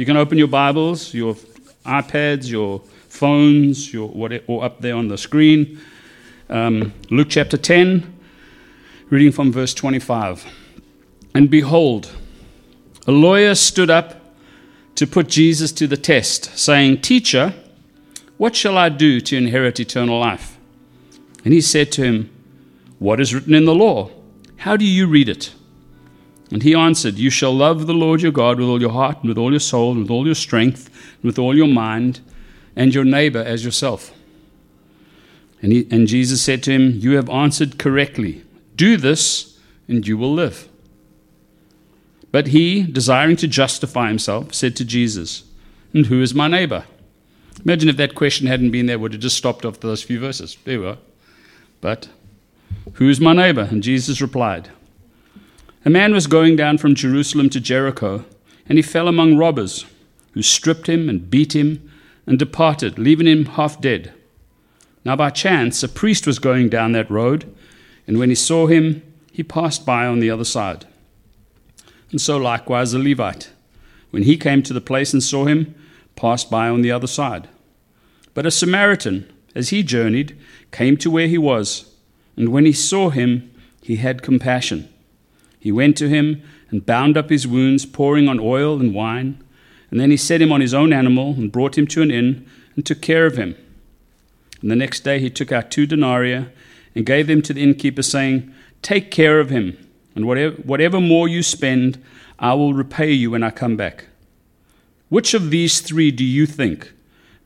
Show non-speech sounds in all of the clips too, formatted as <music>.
You can open your Bibles, your iPads, your phones, your whatever, or up there on the screen. Um, Luke chapter 10, reading from verse 25. And behold, a lawyer stood up to put Jesus to the test, saying, Teacher, what shall I do to inherit eternal life? And he said to him, What is written in the law? How do you read it? And he answered, You shall love the Lord your God with all your heart, and with all your soul, and with all your strength, and with all your mind, and your neighbor as yourself. And, he, and Jesus said to him, You have answered correctly. Do this, and you will live. But he, desiring to justify himself, said to Jesus, And who is my neighbor? Imagine if that question hadn't been there, would have just stopped after those few verses. There we are. But who is my neighbor? And Jesus replied, A man was going down from Jerusalem to Jericho, and he fell among robbers, who stripped him and beat him and departed, leaving him half dead. Now by chance a priest was going down that road, and when he saw him, he passed by on the other side. And so likewise a Levite, when he came to the place and saw him, passed by on the other side. But a Samaritan, as he journeyed, came to where he was, and when he saw him, he had compassion. He went to him and bound up his wounds, pouring on oil and wine. And then he set him on his own animal and brought him to an inn and took care of him. And the next day he took out two denarii and gave them to the innkeeper, saying, Take care of him, and whatever, whatever more you spend, I will repay you when I come back. Which of these three do you think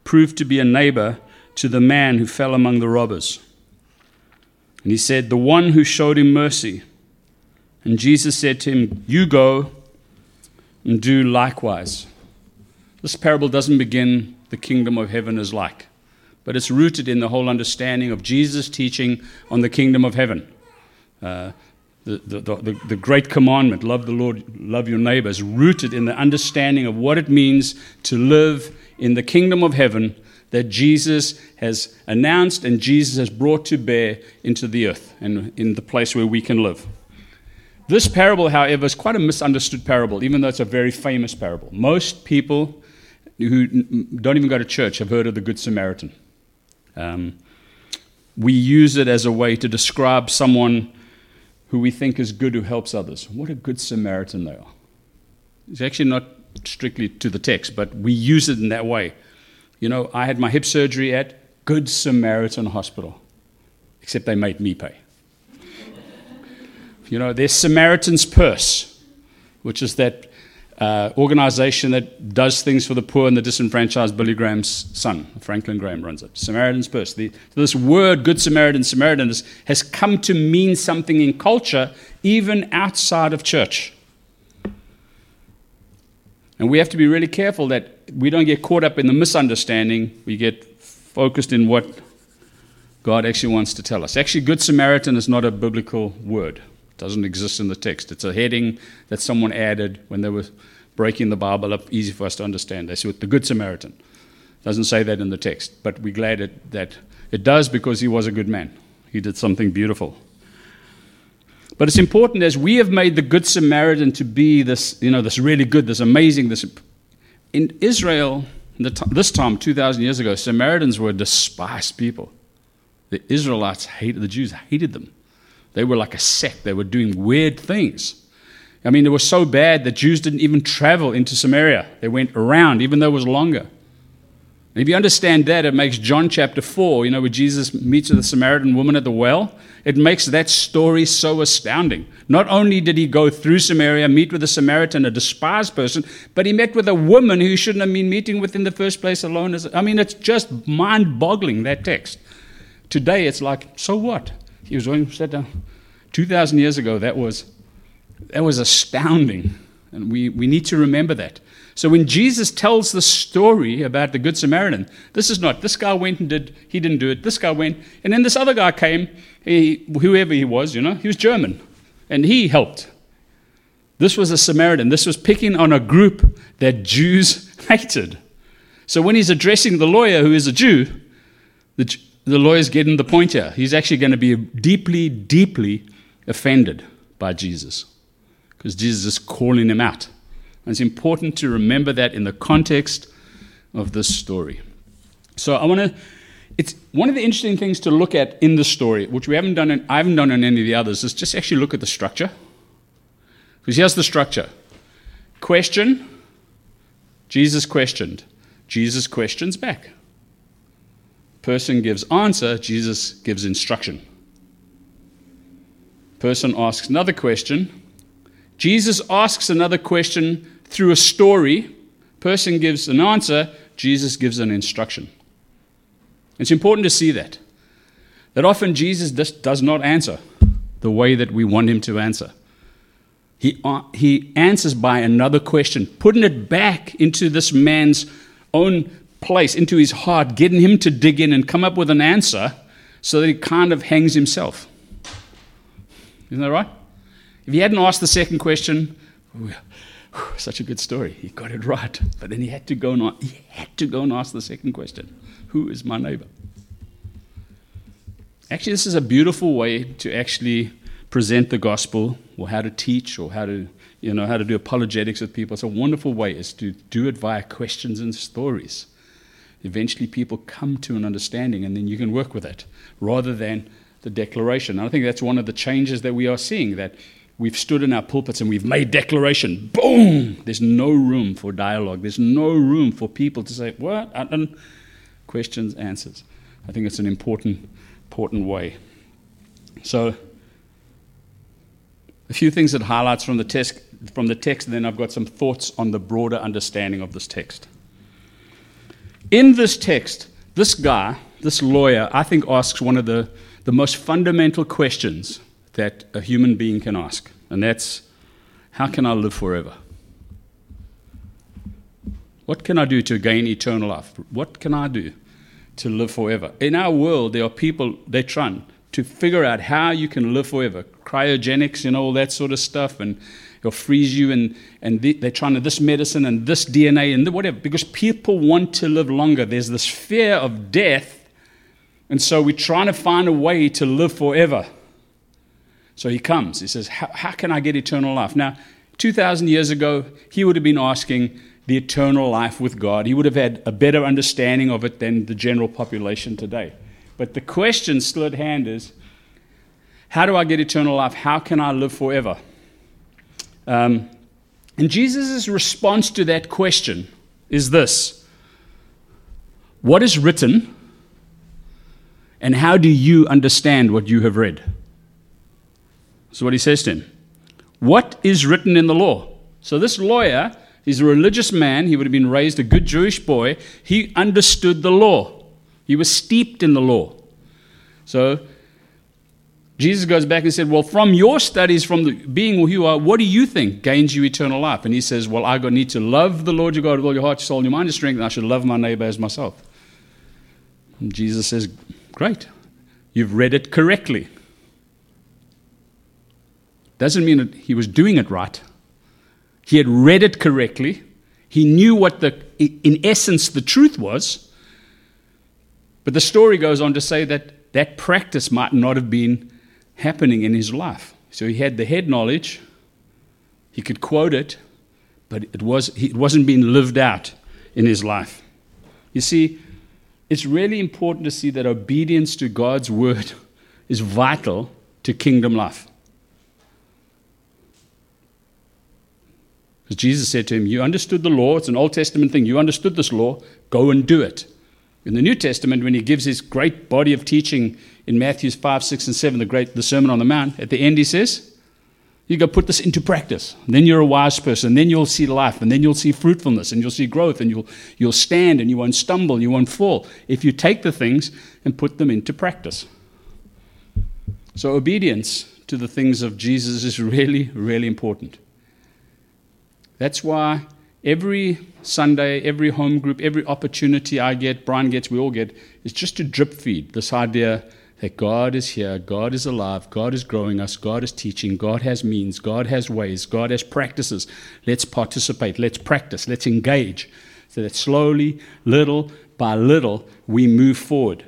proved to be a neighbor to the man who fell among the robbers? And he said, The one who showed him mercy. And Jesus said to him, You go and do likewise. This parable doesn't begin, the kingdom of heaven is like, but it's rooted in the whole understanding of Jesus' teaching on the kingdom of heaven. Uh, the, the, the, the, great commandment, love the Lord, love your neighbor, is rooted in the understanding of what it means to live in the kingdom of heaven that Jesus has announced and Jesus has brought to bear into the earth and in the place where we can live. This parable, however, is quite a misunderstood parable, even though it's a very famous parable. Most people who don't even go to church have heard of the Good Samaritan. Um, we use it as a way to describe someone who we think is good who helps others. What a good Samaritan they are. It's actually not strictly to the text, but we use it in that way. You know, I had my hip surgery at Good Samaritan Hospital, except they made me pay. You know, there's Samaritan's Purse, which is that uh, organization that does things for the poor and the disenfranchised. Billy Graham's son, Franklin Graham, runs it. Samaritan's Purse. The, this word, Good Samaritan, Samaritan, has come to mean something in culture, even outside of church. And we have to be really careful that we don't get caught up in the misunderstanding. We get focused in what God actually wants to tell us. Actually, Good Samaritan is not a biblical word doesn't exist in the text. It's a heading that someone added when they were breaking the Bible up, easy for us to understand. They said the Good Samaritan. Doesn't say that in the text, but we're glad it, that it does because he was a good man. He did something beautiful. But it's important as we have made the Good Samaritan to be this, you know, this really good, this amazing, this. In Israel, this time, 2,000 years ago, Samaritans were despised people. The Israelites hated, the Jews hated them. They were like a sect, they were doing weird things. I mean, they were so bad that Jews didn't even travel into Samaria. They went around, even though it was longer. And if you understand that, it makes John chapter 4, you know, where Jesus meets with the Samaritan woman at the well, it makes that story so astounding. Not only did he go through Samaria, meet with a Samaritan, a despised person, but he met with a woman who he shouldn't have been meeting with in the first place alone. I mean, it's just mind boggling, that text. Today, it's like, so what? He was going sat down. 2,000 years ago, that was, that was astounding. And we, we need to remember that. So when Jesus tells the story about the Good Samaritan, this is not, this guy went and did, he didn't do it, this guy went, and then this other guy came, he, whoever he was, you know, he was German, and he helped. This was a Samaritan. This was picking on a group that Jews <laughs> hated. So when he's addressing the lawyer who is a Jew, the, the lawyer's getting the point here. He's actually going to be deeply, deeply offended by Jesus because Jesus is calling him out. And it's important to remember that in the context of this story. So I want to. It's one of the interesting things to look at in the story, which we haven't done. In, I haven't done in any of the others. Is just actually look at the structure. Because here's the structure: question. Jesus questioned. Jesus questions back. Person gives answer. Jesus gives instruction. Person asks another question. Jesus asks another question through a story. Person gives an answer. Jesus gives an instruction. It's important to see that. That often Jesus just does not answer the way that we want him to answer. He, uh, he answers by another question, putting it back into this man's own place, into his heart, getting him to dig in and come up with an answer so that he kind of hangs himself. Isn't that right? If he hadn't asked the second question, such a good story. He got it right. But then he had to go and he had to go and ask the second question. Who is my neighbor? Actually, this is a beautiful way to actually present the gospel or how to teach or how to you know how to do apologetics with people. It's a wonderful way is to do it via questions and stories. Eventually people come to an understanding and then you can work with it rather than the declaration. And I think that's one of the changes that we are seeing that we've stood in our pulpits and we've made declaration. Boom! There's no room for dialogue. There's no room for people to say, what? And questions, answers. I think it's an important, important way. So, a few things that highlights from the text, from the text, and then I've got some thoughts on the broader understanding of this text. In this text, this guy, this lawyer, I think asks one of the, the most fundamental questions that a human being can ask, and that's how can I live forever? What can I do to gain eternal life? What can I do to live forever? In our world, there are people, they're trying to figure out how you can live forever. Cryogenics, know, all that sort of stuff, and they'll freeze you, and, and they're trying to this medicine and this DNA and whatever, because people want to live longer. There's this fear of death, and so we're trying to find a way to live forever. So he comes. He says, How can I get eternal life? Now, 2,000 years ago, he would have been asking the eternal life with God. He would have had a better understanding of it than the general population today. But the question still at hand is how do I get eternal life? How can I live forever? Um, and Jesus' response to that question is this What is written, and how do you understand what you have read? That's what he says to him. What is written in the law? So, this lawyer, he's a religious man. He would have been raised a good Jewish boy. He understood the law, he was steeped in the law. So, Jesus goes back and said, Well, from your studies, from the, being who you are, what do you think gains you eternal life? And he says, Well, I need to love the Lord your God with all your heart, your soul, and your mind and strength, and I should love my neighbor as myself. And Jesus says, Great. You've read it correctly. Doesn't mean that he was doing it right. He had read it correctly. He knew what the, in essence, the truth was. But the story goes on to say that that practice might not have been happening in his life. So he had the head knowledge, he could quote it, but it, was, it wasn't being lived out in his life. You see, it's really important to see that obedience to God's word <laughs> is vital to kingdom life. Because Jesus said to him, You understood the law. It's an Old Testament thing. You understood this law. Go and do it. In the New Testament, when he gives his great body of teaching in Matthew 5, 6, and 7, the great the Sermon on the Mount, at the end he says, You go put this into practice. Then you're a wise person. Then you'll see life. And then you'll see fruitfulness. And you'll see growth. And you'll, you'll stand and you won't stumble. You won't fall. If you take the things and put them into practice. So obedience to the things of Jesus is really, really important. That's why every Sunday, every home group, every opportunity I get, Brian gets, we all get, is just to drip feed this idea that God is here, God is alive, God is growing us, God is teaching, God has means, God has ways, God has practices. Let's participate, let's practice, let's engage. So that slowly, little by little, we move forward.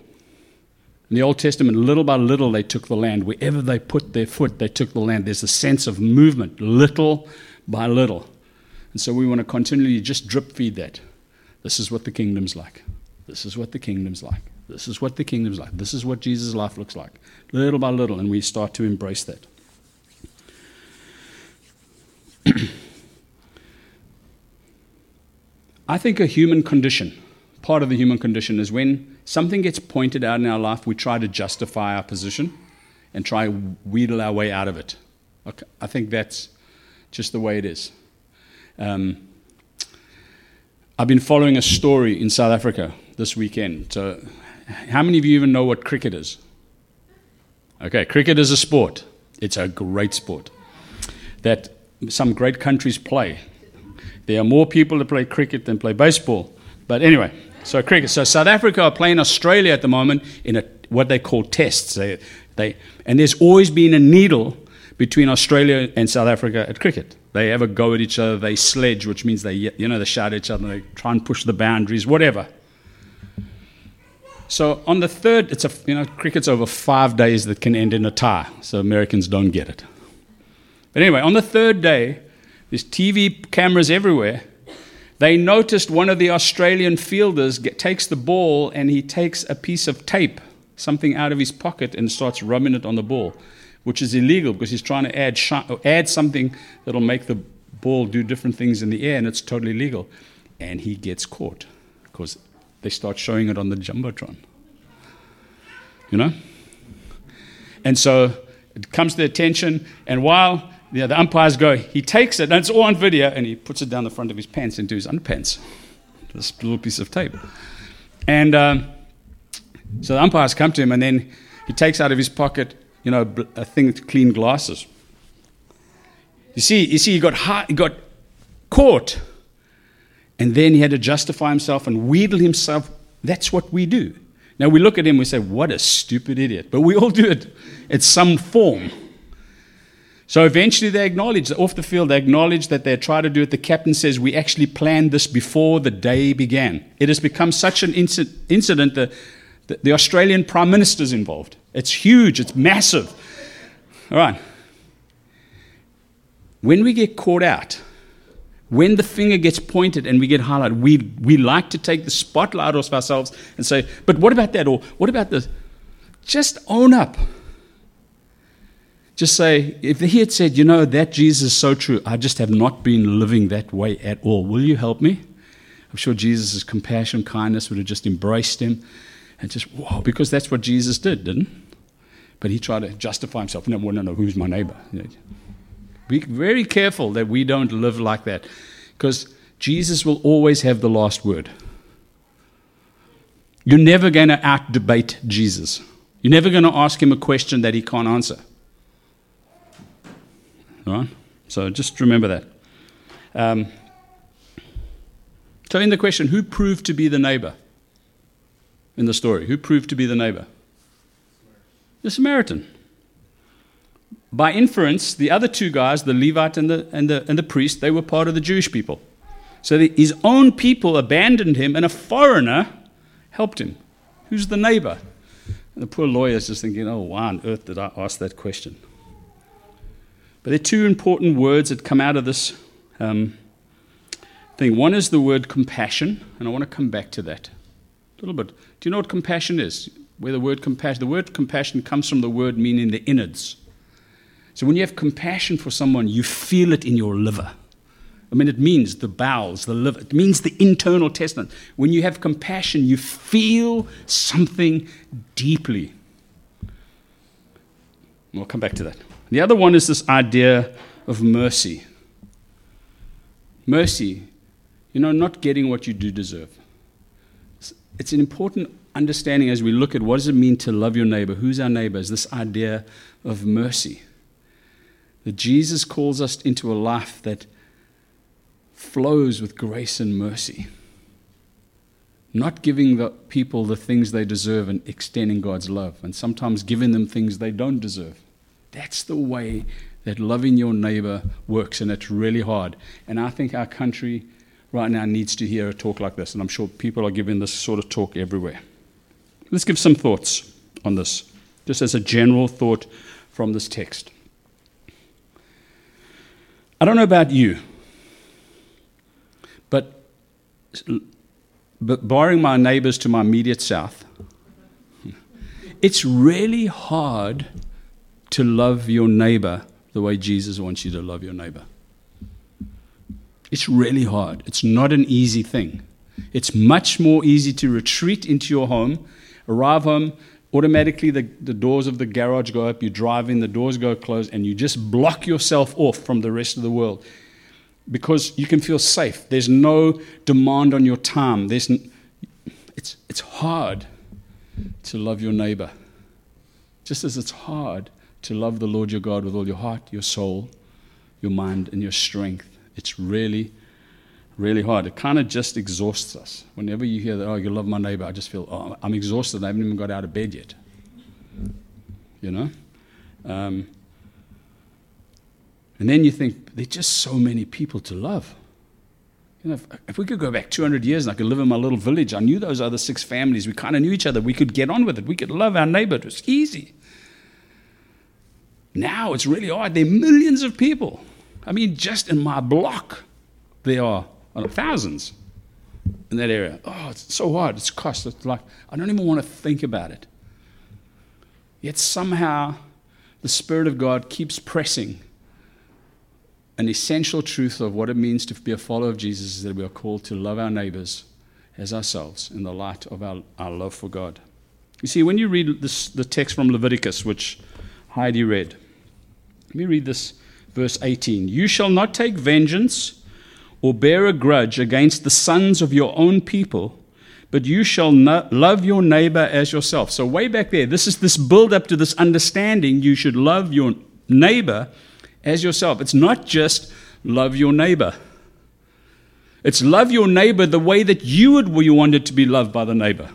In the Old Testament, little by little, they took the land. Wherever they put their foot, they took the land. There's a sense of movement, little by little. And so we want to continually just drip feed that. This is what the kingdom's like. This is what the kingdom's like. This is what the kingdom's like. This is what Jesus' life looks like. Little by little, and we start to embrace that. <clears throat> I think a human condition, part of the human condition, is when something gets pointed out in our life, we try to justify our position and try to wheedle our way out of it. Okay, I think that's just the way it is. Um, I've been following a story in South Africa this weekend. So, how many of you even know what cricket is? Okay, cricket is a sport. It's a great sport that some great countries play. There are more people that play cricket than play baseball. But anyway, so cricket. So South Africa are playing Australia at the moment in a, what they call tests. They, they, and there's always been a needle between Australia and South Africa at cricket. They have a go at each other. They sledge, which means they, you know, they shout at each other. They try and push the boundaries, whatever. So on the third, it's a, you know, cricket's over five days that can end in a tie. So Americans don't get it. But anyway, on the third day, there's TV cameras everywhere. They noticed one of the Australian fielders get, takes the ball and he takes a piece of tape, something out of his pocket, and starts rubbing it on the ball, which is illegal because he's trying to add, add something that'll make the ball do different things in the air, and it's totally legal. And he gets caught because they start showing it on the Jumbotron. You know? And so it comes to the attention, and while you know, the umpires go, he takes it, and it's all on video, and he puts it down the front of his pants into his underpants. This little piece of tape. And um, so the umpires come to him, and then he takes out of his pocket, you know, a thing to clean glasses. You see, you see, he got, he got caught, and then he had to justify himself and wheedle himself. That's what we do. Now we look at him, we say, "What a stupid idiot!" But we all do it. It's some form. So eventually they acknowledge, off the field, they acknowledge that they tried to do it. The captain says, We actually planned this before the day began. It has become such an incident that the, the Australian Prime Minister is involved. It's huge, it's massive. All right. When we get caught out, when the finger gets pointed and we get highlighted, we, we like to take the spotlight off ourselves and say, But what about that? Or what about this? Just own up. Just say, if he had said, you know, that Jesus is so true, I just have not been living that way at all. Will you help me? I'm sure Jesus' compassion, kindness would have just embraced him and just, whoa, because that's what Jesus did, didn't? But he tried to justify himself. No, no, no, who's my neighbor? Be very careful that we don't live like that because Jesus will always have the last word. You're never going to out debate Jesus. You're never going to ask him a question that he can't answer. Right? So just remember that. Um, so, in the question, who proved to be the neighbor in the story? Who proved to be the neighbor? The Samaritan. By inference, the other two guys, the Levite and the, and the, and the priest, they were part of the Jewish people. So his own people abandoned him, and a foreigner helped him. Who's the neighbor? And the poor lawyer is just thinking, oh, why on earth did I ask that question? But there are two important words that come out of this um, thing. One is the word compassion, and I want to come back to that a little bit. Do you know what compassion is? Where the word compassion, the word compassion comes from the word meaning the innards. So when you have compassion for someone, you feel it in your liver. I mean, it means the bowels, the liver. It means the internal testament. When you have compassion, you feel something deeply. We'll come back to that. The other one is this idea of mercy. Mercy, you know, not getting what you do deserve. It's an important understanding as we look at what does it mean to love your neighbor, who's our neighbor, is this idea of mercy. That Jesus calls us into a life that flows with grace and mercy. Not giving the people the things they deserve and extending God's love, and sometimes giving them things they don't deserve. That's the way that loving your neighbor works, and it's really hard. And I think our country right now needs to hear a talk like this, and I'm sure people are giving this sort of talk everywhere. Let's give some thoughts on this, just as a general thought from this text. I don't know about you, But, but barring my neighbors to my immediate south, it's really hard to love your neighbor the way Jesus wants you to love your neighbor. It's really hard. It's not an easy thing. It's much more easy to retreat into your home, arrive home, automatically the, the doors of the garage go up, you drive in, the doors go closed, and you just block yourself off from the rest of the world because you can feel safe. There's no demand on your time. There's, it's, it's hard to love your neighbor, just as it's hard to love the Lord your God with all your heart, your soul, your mind, and your strength. It's really, really hard. It kind of just exhausts us. Whenever you hear that, oh, you love my neighbor, I just feel, oh, I'm exhausted. I haven't even got out of bed yet. You know? Um, and then you think, there's just so many people to love. You know, if, if, we could go back 200 years and I could live in my little village, I knew those other six families. We kind of knew each other. We could get on with it. We could love our neighbor. It was easy. Now it's really hard. There are millions of people. I mean, just in my block, there are Oh, thousands in that area. Oh, it's so hard. It's cost. It's like, I don't even want to think about it. Yet somehow the Spirit of God keeps pressing an essential truth of what it means to be a follower of Jesus is that we are called to love our neighbors as ourselves in the light of our, our love for God. You see, when you read this, the text from Leviticus, which Heidi read, let me read this verse 18. You shall not take vengeance or bear a grudge against the sons of your own people, but you shall love your neighbor as yourself. So, way back there, this is this build up to this understanding you should love your neighbor as yourself. It's not just love your neighbor. It's love your neighbor the way that you would you to be loved by the neighbor.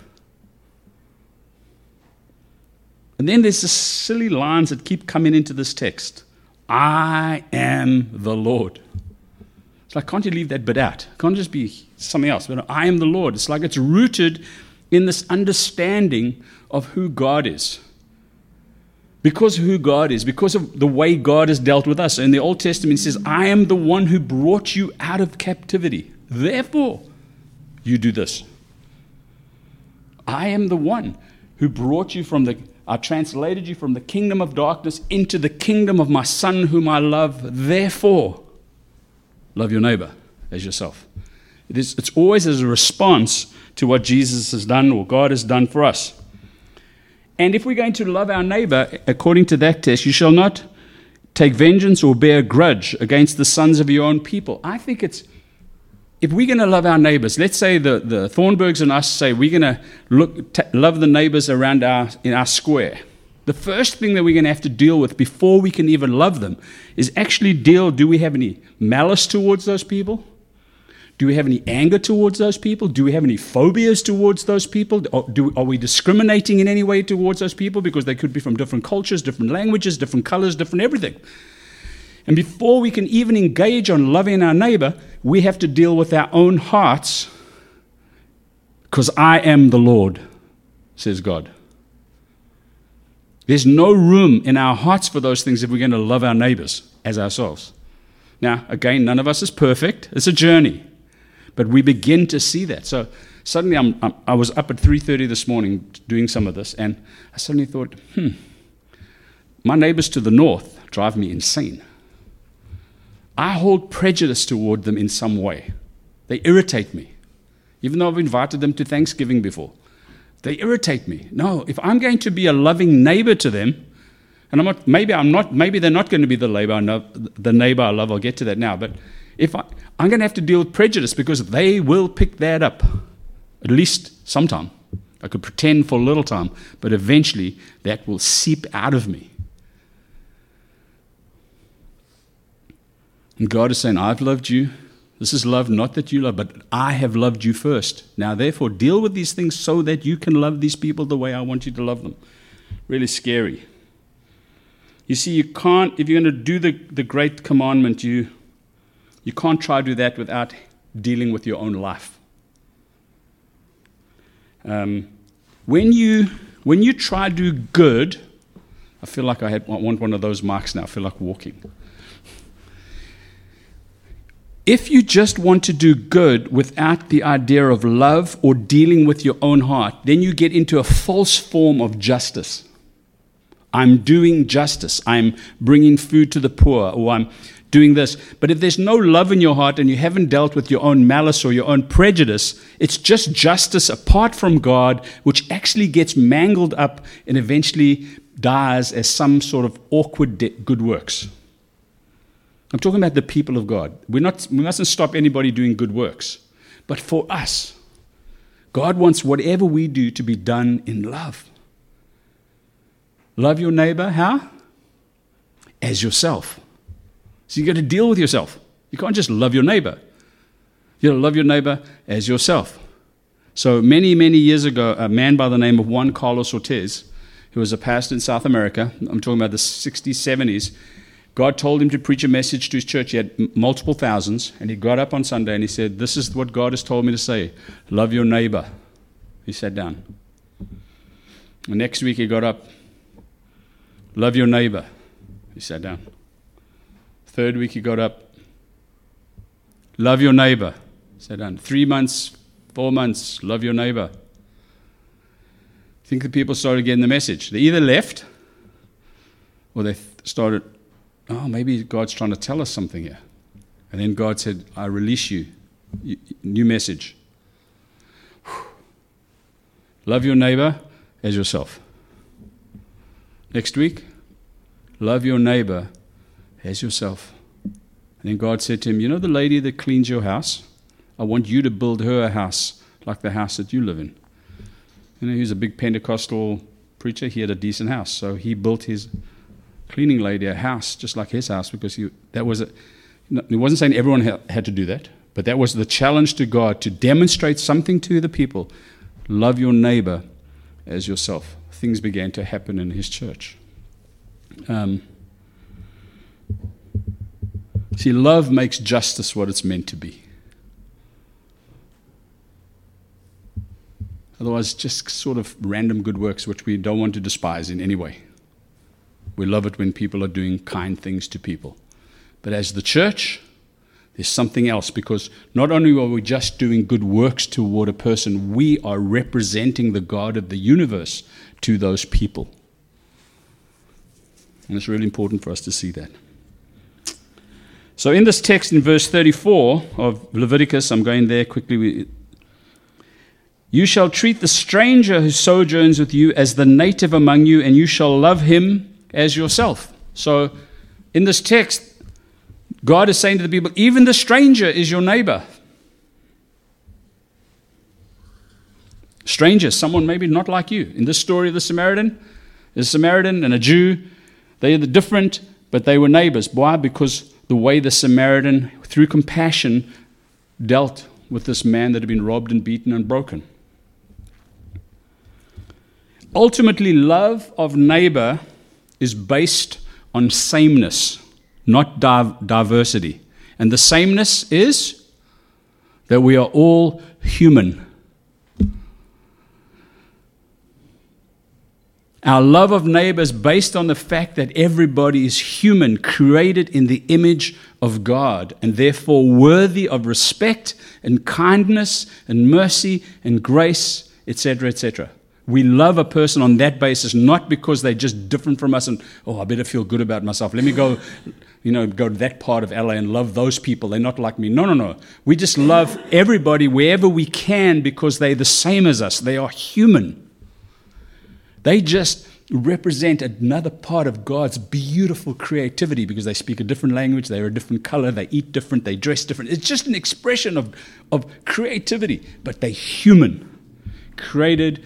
And then there's this silly lines that keep coming into this text. I am the Lord. It's like, can't you leave that bit out? It can't just be something else. But I am the Lord. It's like it's rooted in this understanding of who God is. Because who God is, because of the way God has dealt with us. In the Old Testament, says, I am the one who brought you out of captivity. Therefore, you do this. I am the one who brought you from the I translated you from the kingdom of darkness into the kingdom of my Son, whom I love. Therefore, love your neighbor as yourself. It is, it's always as a response to what Jesus has done or God has done for us. And if we're going to love our neighbor, according to that test, you shall not take vengeance or bear grudge against the sons of your own people. I think it's if we're going to love our neighbors, let's say the, the Thornburgs and us say we're going to look, t- love the neighbors around our, in our square. The first thing that we're going to have to deal with before we can even love them is actually deal do we have any malice towards those people? Do we have any anger towards those people? Do we have any phobias towards those people? Do, are we discriminating in any way towards those people because they could be from different cultures, different languages, different colors, different everything? And before we can even engage on loving our neighbor, we have to deal with our own hearts because I am the Lord, says God. There's no room in our hearts for those things if we're going to love our neighbors as ourselves. Now, again, none of us is perfect. It's a journey. But we begin to see that. So suddenly I'm, I'm, i was up at 3.30 this morning doing some of this, and I suddenly thought, hmm, my neighbors to the north drive me insane. I hold prejudice toward them in some way. They irritate me, even though I've invited them to Thanksgiving before. They irritate me. No, if I'm going to be a loving neighbor to them, and I'm not, maybe I'm not, maybe they're not going to be the neighbor I the neighbor I love. I'll get to that now. But if I, I'm going to have to deal with prejudice because they will pick that up, at least sometime. I could pretend for a little time, but eventually that will seep out of me. And God is saying, I've loved you. This is love, not that you love, but I have loved you first. Now, therefore, deal with these things so that you can love these people the way I want you to love them. Really scary. You see, you can't, if you're going to do the, the great commandment, you, you can't try to do that without dealing with your own life. Um, when, you, when you try to do good, I feel like I, had, I want one of those marks now. I feel like walking If you just want to do good without the idea of love or dealing with your own heart, then you get into a false form of justice. I'm doing justice. I'm bringing food to the poor, or I'm doing this. But if there's no love in your heart and you haven't dealt with your own malice or your own prejudice, it's just justice apart from God, which actually gets mangled up and eventually dies as some sort of awkward de- good works. I'm talking about the people of God. We're not, we mustn't stop anybody doing good works. But for us, God wants whatever we do to be done in love. Love your neighbor, how? As yourself. So you've got to deal with yourself. You can't just love your neighbor. You got to love your neighbor as yourself. So many, many years ago, a man by the name of Juan Carlos Ortiz, who was a pastor in South America, I'm talking about the 60s, 70s, God told him to preach a message to his church. He had multiple thousands, and he got up on Sunday and he said, This is what God has told me to say love your neighbor. He sat down. The next week he got up, love your neighbor. He sat down. Third week he got up, love your neighbor. He Sat down. Three months, four months, love your neighbor. I think the people started getting the message. They either left or they started oh, maybe God's trying to tell us something here. And then God said, I release you. New message. Love your neighbor as yourself. Next week, love your neighbor as yourself. And then God said to him, You know the lady that cleans your house? I want you to build her a house like the house that you live in. You know, he was a big Pentecostal preacher. He had a decent house. So he built his cleaning lady a house just like his house because he, that was a, he wasn't saying everyone had to do that, but that was the challenge to God to demonstrate something to the people. Love your neighbor as yourself. Things began to happen in his church. Um, see, love makes justice what it's meant to be. Otherwise, just sort of random good works which we don't want to despise in any way. We love it when people are doing kind things to people. But as the church, there's something else because not only are we just doing good works toward a person, we are representing the God of the universe to those people. And it's really important for us to see that. So, in this text in verse 34 of Leviticus, I'm going there quickly. You shall treat the stranger who sojourns with you as the native among you, and you shall love him as yourself. So, in this text, God is saying to the people, even the stranger is your neighbor. Stranger, someone maybe not like you. In this story of the Samaritan, is a Samaritan and a Jew, they are different, but they were neighbors. Why? Because the way the Samaritan, through compassion, dealt with this man that had been robbed and beaten and broken. Ultimately, love of neighbor is based on sameness, not diversity. And the sameness is that we are all human. Our love of neighbors based on the fact that everybody is human, created in the image of God, and therefore worthy of respect and kindness and mercy and grace, etc., etc. We love a person on that basis, not because they're just different from us and, oh, I better feel good about myself. Let me go, you know, go to that part of LA and love those people. They're not like me. No, no, no. We just love everybody wherever we can because they're the same as us. They are human. They just represent another part of God's beautiful creativity because they speak a different language, they're a different color, they eat different, they dress different. It's just an expression of, of creativity, but they're human, created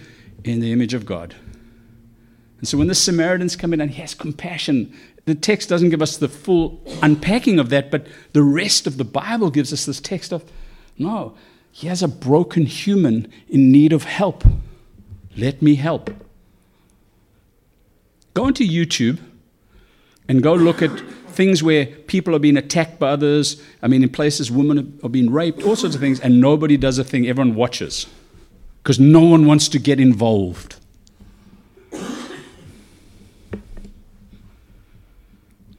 in the image of God. And so when the Samaritans come in and he has compassion, the text doesn't give us the full unpacking of that, but the rest of the Bible gives us this text of no, he has a broken human in need of help. Let me help. Go into YouTube and go look at things where people are being attacked by others. I mean, in places women are being raped, all sorts of things, and nobody does a thing. Everyone watches because no one wants to get involved.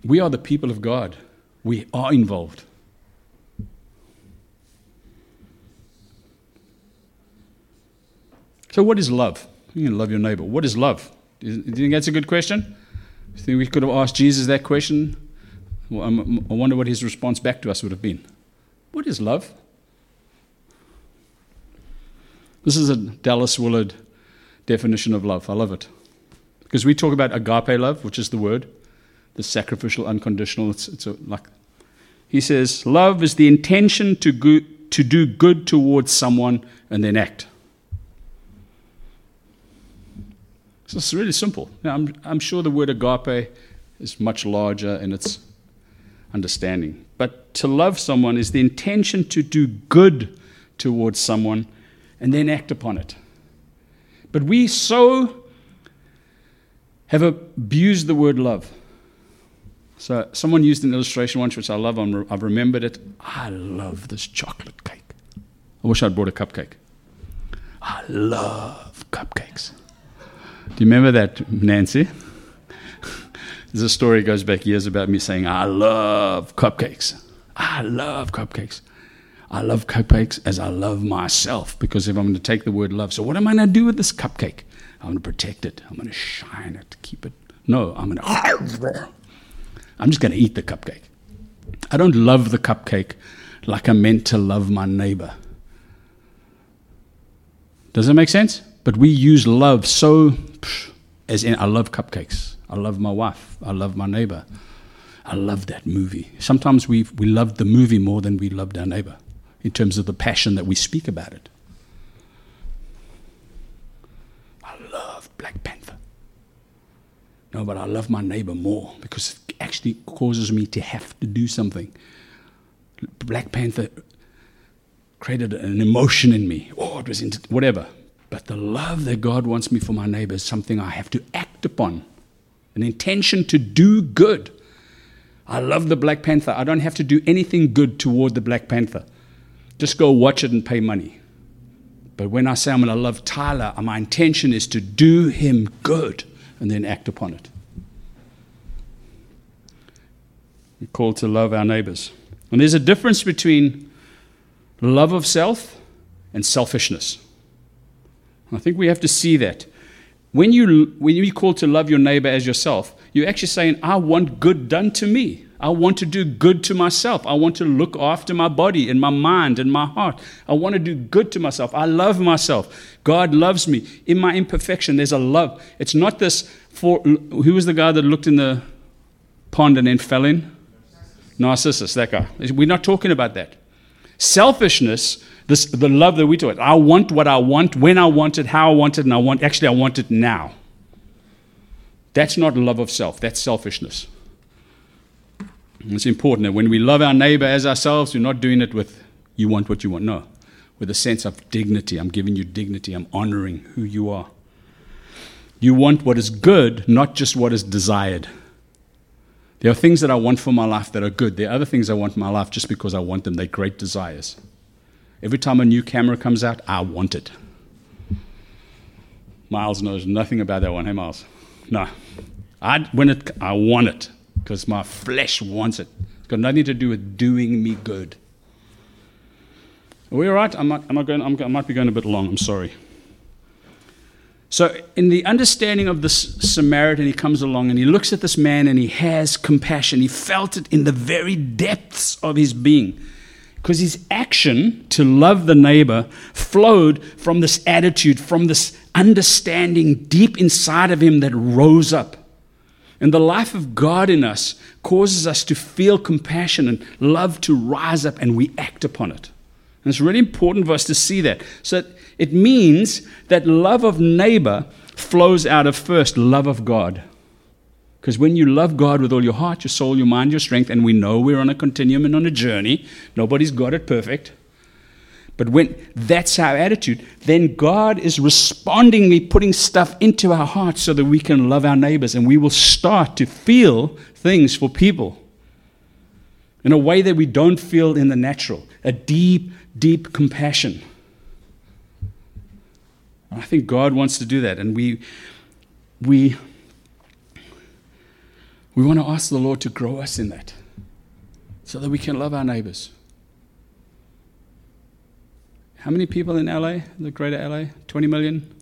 We are the people of God. We are involved. So, what is love? You can love your neighbor. What is love? Do you think that's a good question? You think we could have asked Jesus that question? Well, I wonder what his response back to us would have been. What is love? This is a Dallas Willard definition of love. I love it. Because we talk about agape love, which is the word, the sacrificial, unconditional. It's, it's a, like he says, love is the intention to, go, to do good towards someone and then act. So it's really simple. Now, I'm, I'm sure the word agape is much larger in its understanding. But to love someone is the intention to do good towards someone and then act upon it. But we so have abused the word love. So someone used an illustration once, which I love. I've remembered it. I love this chocolate cake. I wish I'd brought a cupcake. I love cupcakes. Do you remember that, Nancy? <laughs> There's a story goes back years about me saying, I love cupcakes. I love cupcakes. I love cupcakes as I love myself because if I'm going to take the word love, so what am I going to do with this cupcake? I'm going to protect it. I'm going to shine it, keep it. No, I'm going <coughs> to. I'm just going to eat the cupcake. I don't love the cupcake like I'm meant to love my neighbor. Does that make sense? But we use love so, as in, I love cupcakes. I love my wife. I love my neighbor. I love that movie. Sometimes we we loved the movie more than we loved our neighbor in terms of the passion that we speak about it. I love Black Panther. No, but I love my neighbor more because it actually causes me to have to do something. Black Panther created an emotion in me. Oh, it was into whatever. But the love that God wants me for my neighbor is something I have to act upon, an intention to do good. I love the Black Panther. I don't have to do anything good toward the Black Panther. Just go watch it and pay money. But when I say I'm going to love Tyler, my intention is to do him good and then act upon it. We're called to love our neighbors. And there's a difference between love of self and selfishness. I think we have to see that. When you when you call to love your neighbor as yourself, you're actually saying, I want good done to me. I want to do good to myself. I want to look after my body and my mind and my heart. I want to do good to myself. I love myself. God loves me. In my imperfection, there's a love. It's not this for who was the guy that looked in the pond and then fell in? Narcissus, that guy. We're not talking about that. Selfishness, this, the love that we talk about. I want what I want, when I want it, how I want it, and I want actually I want it now. That's not love of self, that's selfishness. It's important that when we love our neighbor as ourselves, we're not doing it with you want what you want. No, with a sense of dignity. I'm giving you dignity. I'm honoring who you are. You want what is good, not just what is desired. There are things that I want for my life that are good. There are other things I want in my life just because I want them. They're great desires. Every time a new camera comes out, I want it. Miles knows nothing about that one. Hey, Miles. No. I, when it, I want it because my flesh wants it. It's got nothing to do with doing me good. Are we all right? I might, am I, going, I'm, I might be going a bit long. I'm sorry. So, in the understanding of this Samaritan, he comes along and he looks at this man and he has compassion. He felt it in the very depths of his being. Because his action to love the neighbor flowed from this attitude, from this understanding deep inside of him that rose up. And the life of God in us causes us to feel compassion and love to rise up, and we act upon it. And it's really important for us to see that. So it means that love of neighbor flows out of first love of God. Because when you love God with all your heart, your soul, your mind, your strength, and we know we're on a continuum and on a journey, nobody's got it perfect. But when that's our attitude, then God is respondingly putting stuff into our hearts so that we can love our neighbors and we will start to feel things for people in a way that we don't feel in the natural a deep, deep compassion. I think God wants to do that, and we, we, we want to ask the Lord to grow us in that so that we can love our neighbors. How many people in LA, the greater LA? 20 million?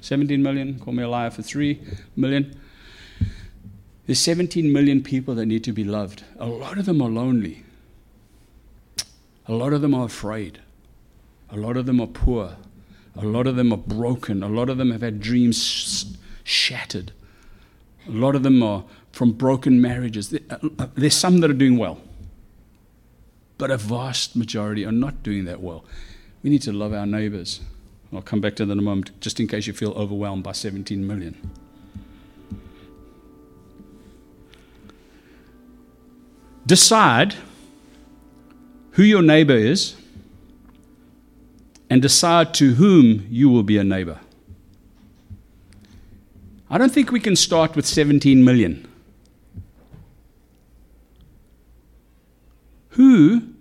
17 million. Call me a liar for 3 million. There's 17 million people that need to be loved. A lot of them are lonely. A lot of them are afraid. A lot of them are poor. A lot of them are broken. A lot of them have had dreams shattered. A lot of them are from broken marriages. Uh, uh, there's some that are doing well, but a vast majority are not doing that well. We need to love our neighbors. I'll come back to that in a moment, just in case you feel overwhelmed by 17 million. Decide who your neighbor is and decide to whom you will be a neighbor. I don't think we can start with 17 million. Who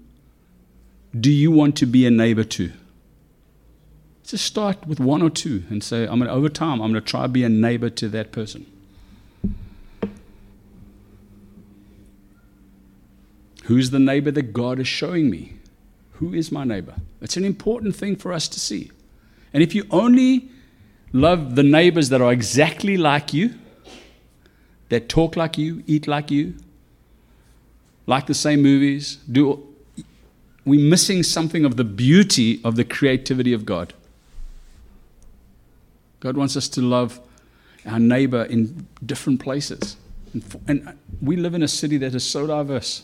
do you want to be a neighbor to? Just start with one or two and say, I'm going to, over time, I'm going to try to be a neighbor to that person. Who's the neighbor that God is showing me? Who is my neighbor? It's an important thing for us to see. And if you only love the neighbors that are exactly like you, that talk like you, eat like you, like the same movies, do we're missing something of the beauty of the creativity of God. God wants us to love our neighbor in different places. And uh, we live in a city that is so diverse,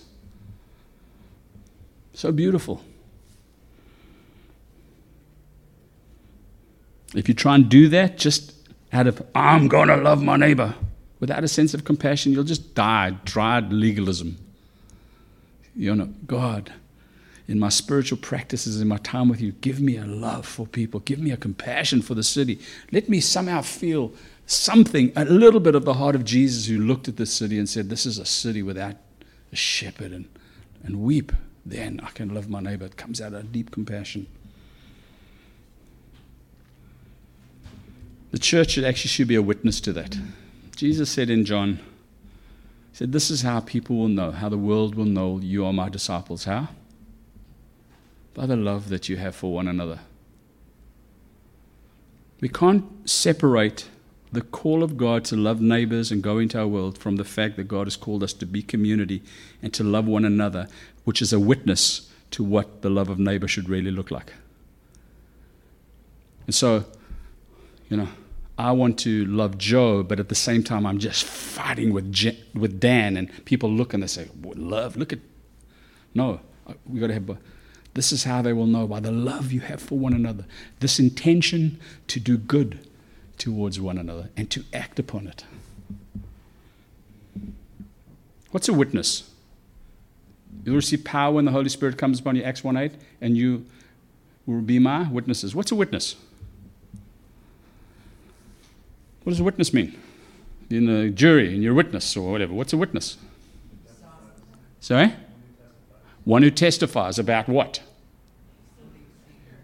so beautiful. If you try and do that just out of, I'm going to love my neighbor, without a sense of compassion, you'll just die, dried legalism. You know, God, in my spiritual practices, in my time with you, give me a love for people, give me a compassion for the city. Let me somehow feel something, a little bit of the heart of Jesus who looked at this city and said, This is a city without a shepherd, and, and weep. Then I can love my neighbor. It comes out of deep compassion. The church actually should be a witness to that. Jesus said in John, He said, This is how people will know, how the world will know you are my disciples. How? By the love that you have for one another. We can't separate the call of God to love neighbors and go into our world from the fact that God has called us to be community and to love one another, which is a witness to what the love of neighbor should really look like. And so, you know, I want to love Joe, but at the same time, I'm just fighting with, Je- with Dan, and people look and they say, Love, look at. No, we got to have. This is how they will know by the love you have for one another. This intention to do good towards one another and to act upon it. What's a witness? You'll receive power when the Holy Spirit comes upon you, Acts 1 8, and you will be my witnesses. What's a witness? What does a witness mean? In a jury, in your witness or whatever. What's a witness? Sorry? One who testifies about what?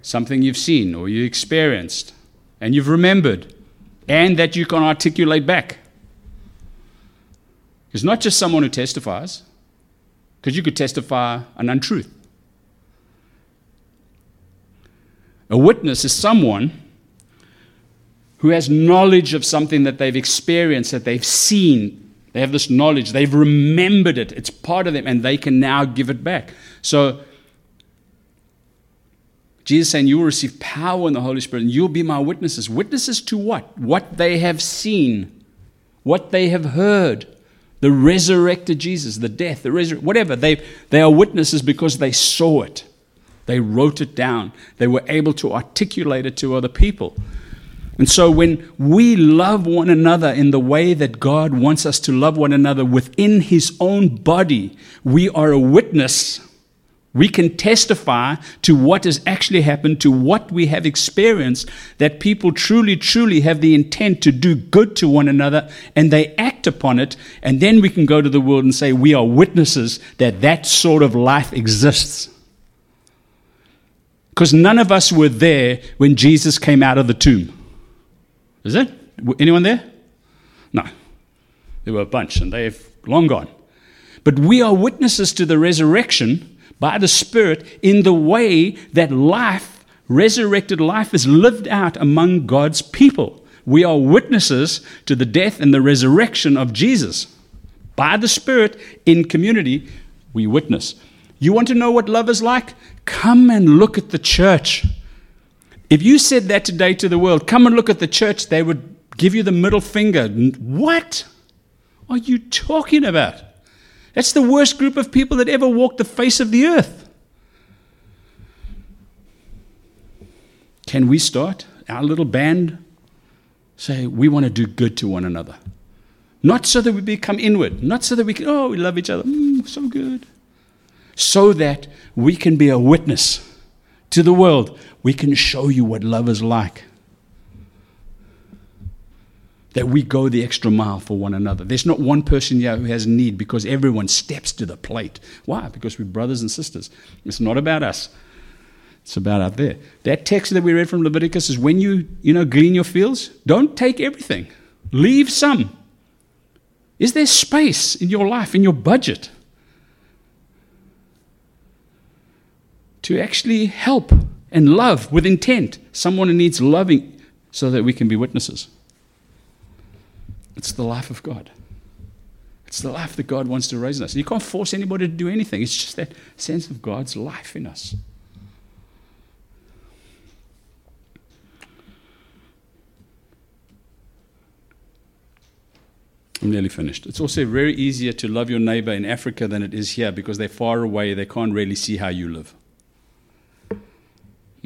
Something you've seen or you experienced and you've remembered and that you can articulate back. It's not just someone who testifies, because you could testify an untruth. A witness is someone who has knowledge of something that they've experienced, that they've seen. They have this knowledge, they've remembered it, it's part of them, and they can now give it back. So, Jesus saying, You will receive power in the Holy Spirit, and you'll be my witnesses. Witnesses to what? What they have seen, what they have heard. The resurrected Jesus, the death, the resurrection, whatever. They, they are witnesses because they saw it. They wrote it down. They were able to articulate it to other people. And so when we love one another in the way that God wants us to love one another within His own body, we are a witness. We can testify to what has actually happened, to what we have experienced, that people truly, truly have the intent to do good to one another and they act upon it. And then we can go to the world and say, we are witnesses that that sort of life exists. Because none of us were there when Jesus came out of the tomb. Is it? Anyone there? No. There were a bunch, and they've long gone. But we are witnesses to the resurrection by the Spirit in the way that life, resurrected life, is lived out among God's people. We are witnesses to the death and the resurrection of Jesus. By the Spirit, in community, we witness. You want to know what love is like? Come and look at the church. If you said that today to the world, come and look at the church, they would give you the middle finger. What are you talking about? That's the worst group of people that ever walked the face of the earth. Can we start our little band? Say, we want to do good to one another. Not so that we become inward, not so that we can, oh, we love each other, mm, so good. So that we can be a witness to the world. We can show you what love is like that we go the extra mile for one another. There's not one person here who has need because everyone steps to the plate. Why? Because we're brothers and sisters. It's not about us. It's about out there. That text that we read from Leviticus is when you, you know, glean your fields, don't take everything. Leave some. Is there space in your life, in your budget, to actually help and love with intent someone who needs loving so that we can be witnesses? It's the life of God. It's the life that God wants to raise in us. You can't force anybody to do anything. It's just that sense of God's life in us. I'm nearly finished. It's also very easier to love your neighbor in Africa than it is here because they're far away. They can't really see how you live.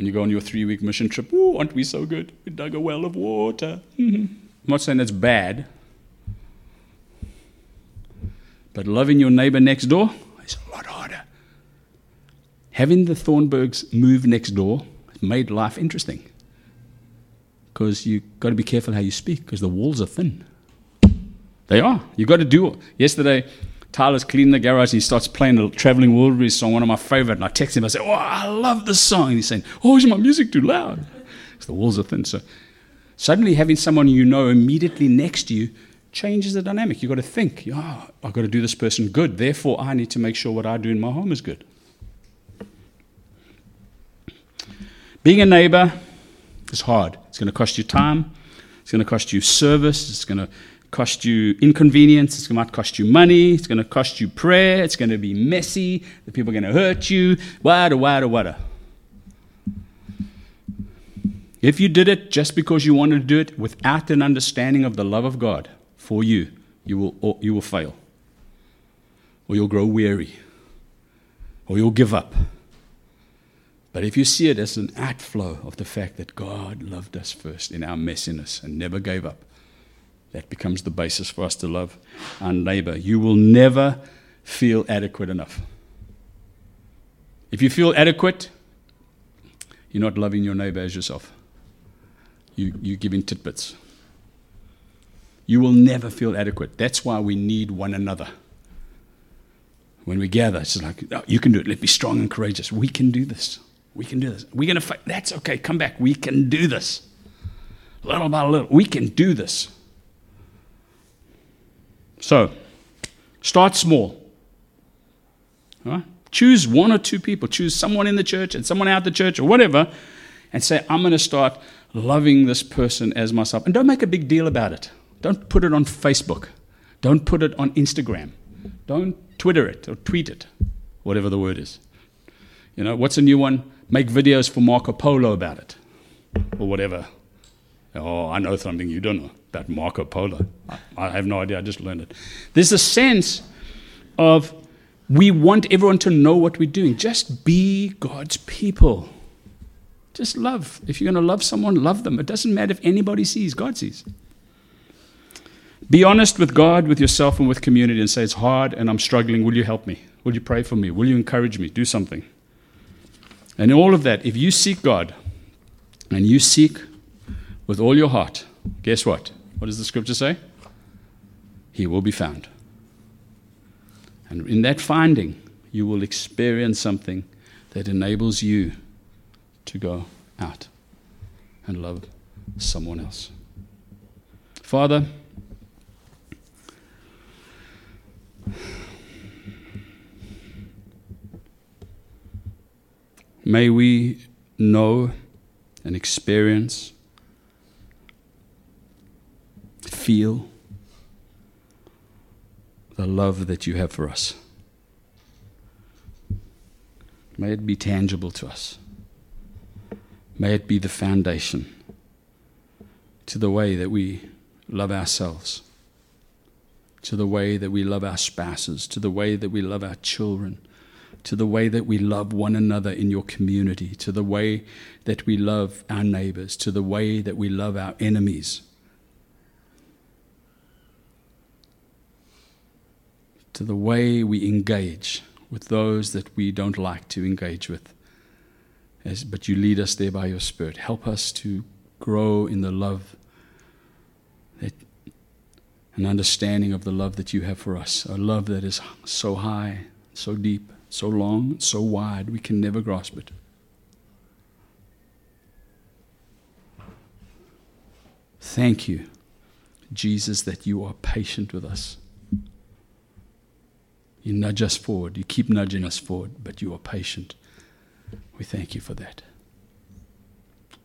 When you go on your three week mission trip, oh, aren't we so good? We dug a well of water. Mm-hmm. I'm not saying that's bad, but loving your neighbor next door is a lot harder. Having the Thornburgs move next door made life interesting. Because you've got to be careful how you speak because the walls are thin. They are. You've got to do. Yesterday, Tyler's cleaning the garage and he starts playing the Traveling Wilburys song, one of my favorite. And I text him, I say, Oh, I love this song. And he's saying, Oh, is my music too loud? Because the walls are thin. So suddenly having someone you know immediately next to you changes the dynamic. You've got to think, oh, I've got to do this person good. Therefore, I need to make sure what I do in my home is good. Being a neighbor is hard. It's going to cost you time. It's going to cost you service. It's going to cost you inconvenience. It's going to cost you money. It's going to cost you prayer. It's going to be messy. The people are going to hurt you. Wada, wada, wada. If you did it just because you wanted to do it without an understanding of the love of God, for you, you will, you will fail. Or you'll grow weary. Or you'll give up. But if you see it as an outflow of the fact that God loved us first in our messiness and never gave up, that becomes the basis for us to love our neighbor. You will never feel adequate enough. If you feel adequate, you're not loving your neighbor as yourself. You, you're giving tidbits. You will never feel adequate. That's why we need one another. When we gather, it's like, oh, you can do it. Let's be strong and courageous. We can do this. We can do this. We're going to fight. That's okay. Come back. We can do this. Little by little. We can do this. So, start small. Right? Choose one or two people. Choose someone in the church and someone out the church or whatever, and say, I'm going to start loving this person as myself. And don't make a big deal about it. Don't put it on Facebook. Don't put it on Instagram. Don't Twitter it or tweet it, whatever the word is. You know, what's a new one? Make videos for Marco Polo about it or whatever. Oh, I know something you don't know about Marco Polo. I, I have no idea. I just learned it. There's a sense of we want everyone to know what we're doing. Just be God's people. Just love. If you're going to love someone, love them. It doesn't matter if anybody sees, God sees. Be honest with God, with yourself, and with community and say, It's hard and I'm struggling. Will you help me? Will you pray for me? Will you encourage me? Do something. And all of that, if you seek God and you seek with all your heart, guess what? What does the scripture say? He will be found. And in that finding, you will experience something that enables you to go out and love someone else. Father, May we know and experience feel the love that you have for us. May it be tangible to us. May it be the foundation to the way that we love ourselves, to the way that we love our spouses, to the way that we love our children, to the way that we love one another in your community, to the way that we love our neighbors, to the way that we love our enemies. To the way we engage with those that we don't like to engage with. As, but you lead us there by your Spirit. Help us to grow in the love that, an understanding of the love that you have for us, a love that is so high, so deep, so long, so wide, we can never grasp it. Thank you, Jesus, that you are patient with us. You nudge us forward. You keep nudging us forward, but you are patient. We thank you for that.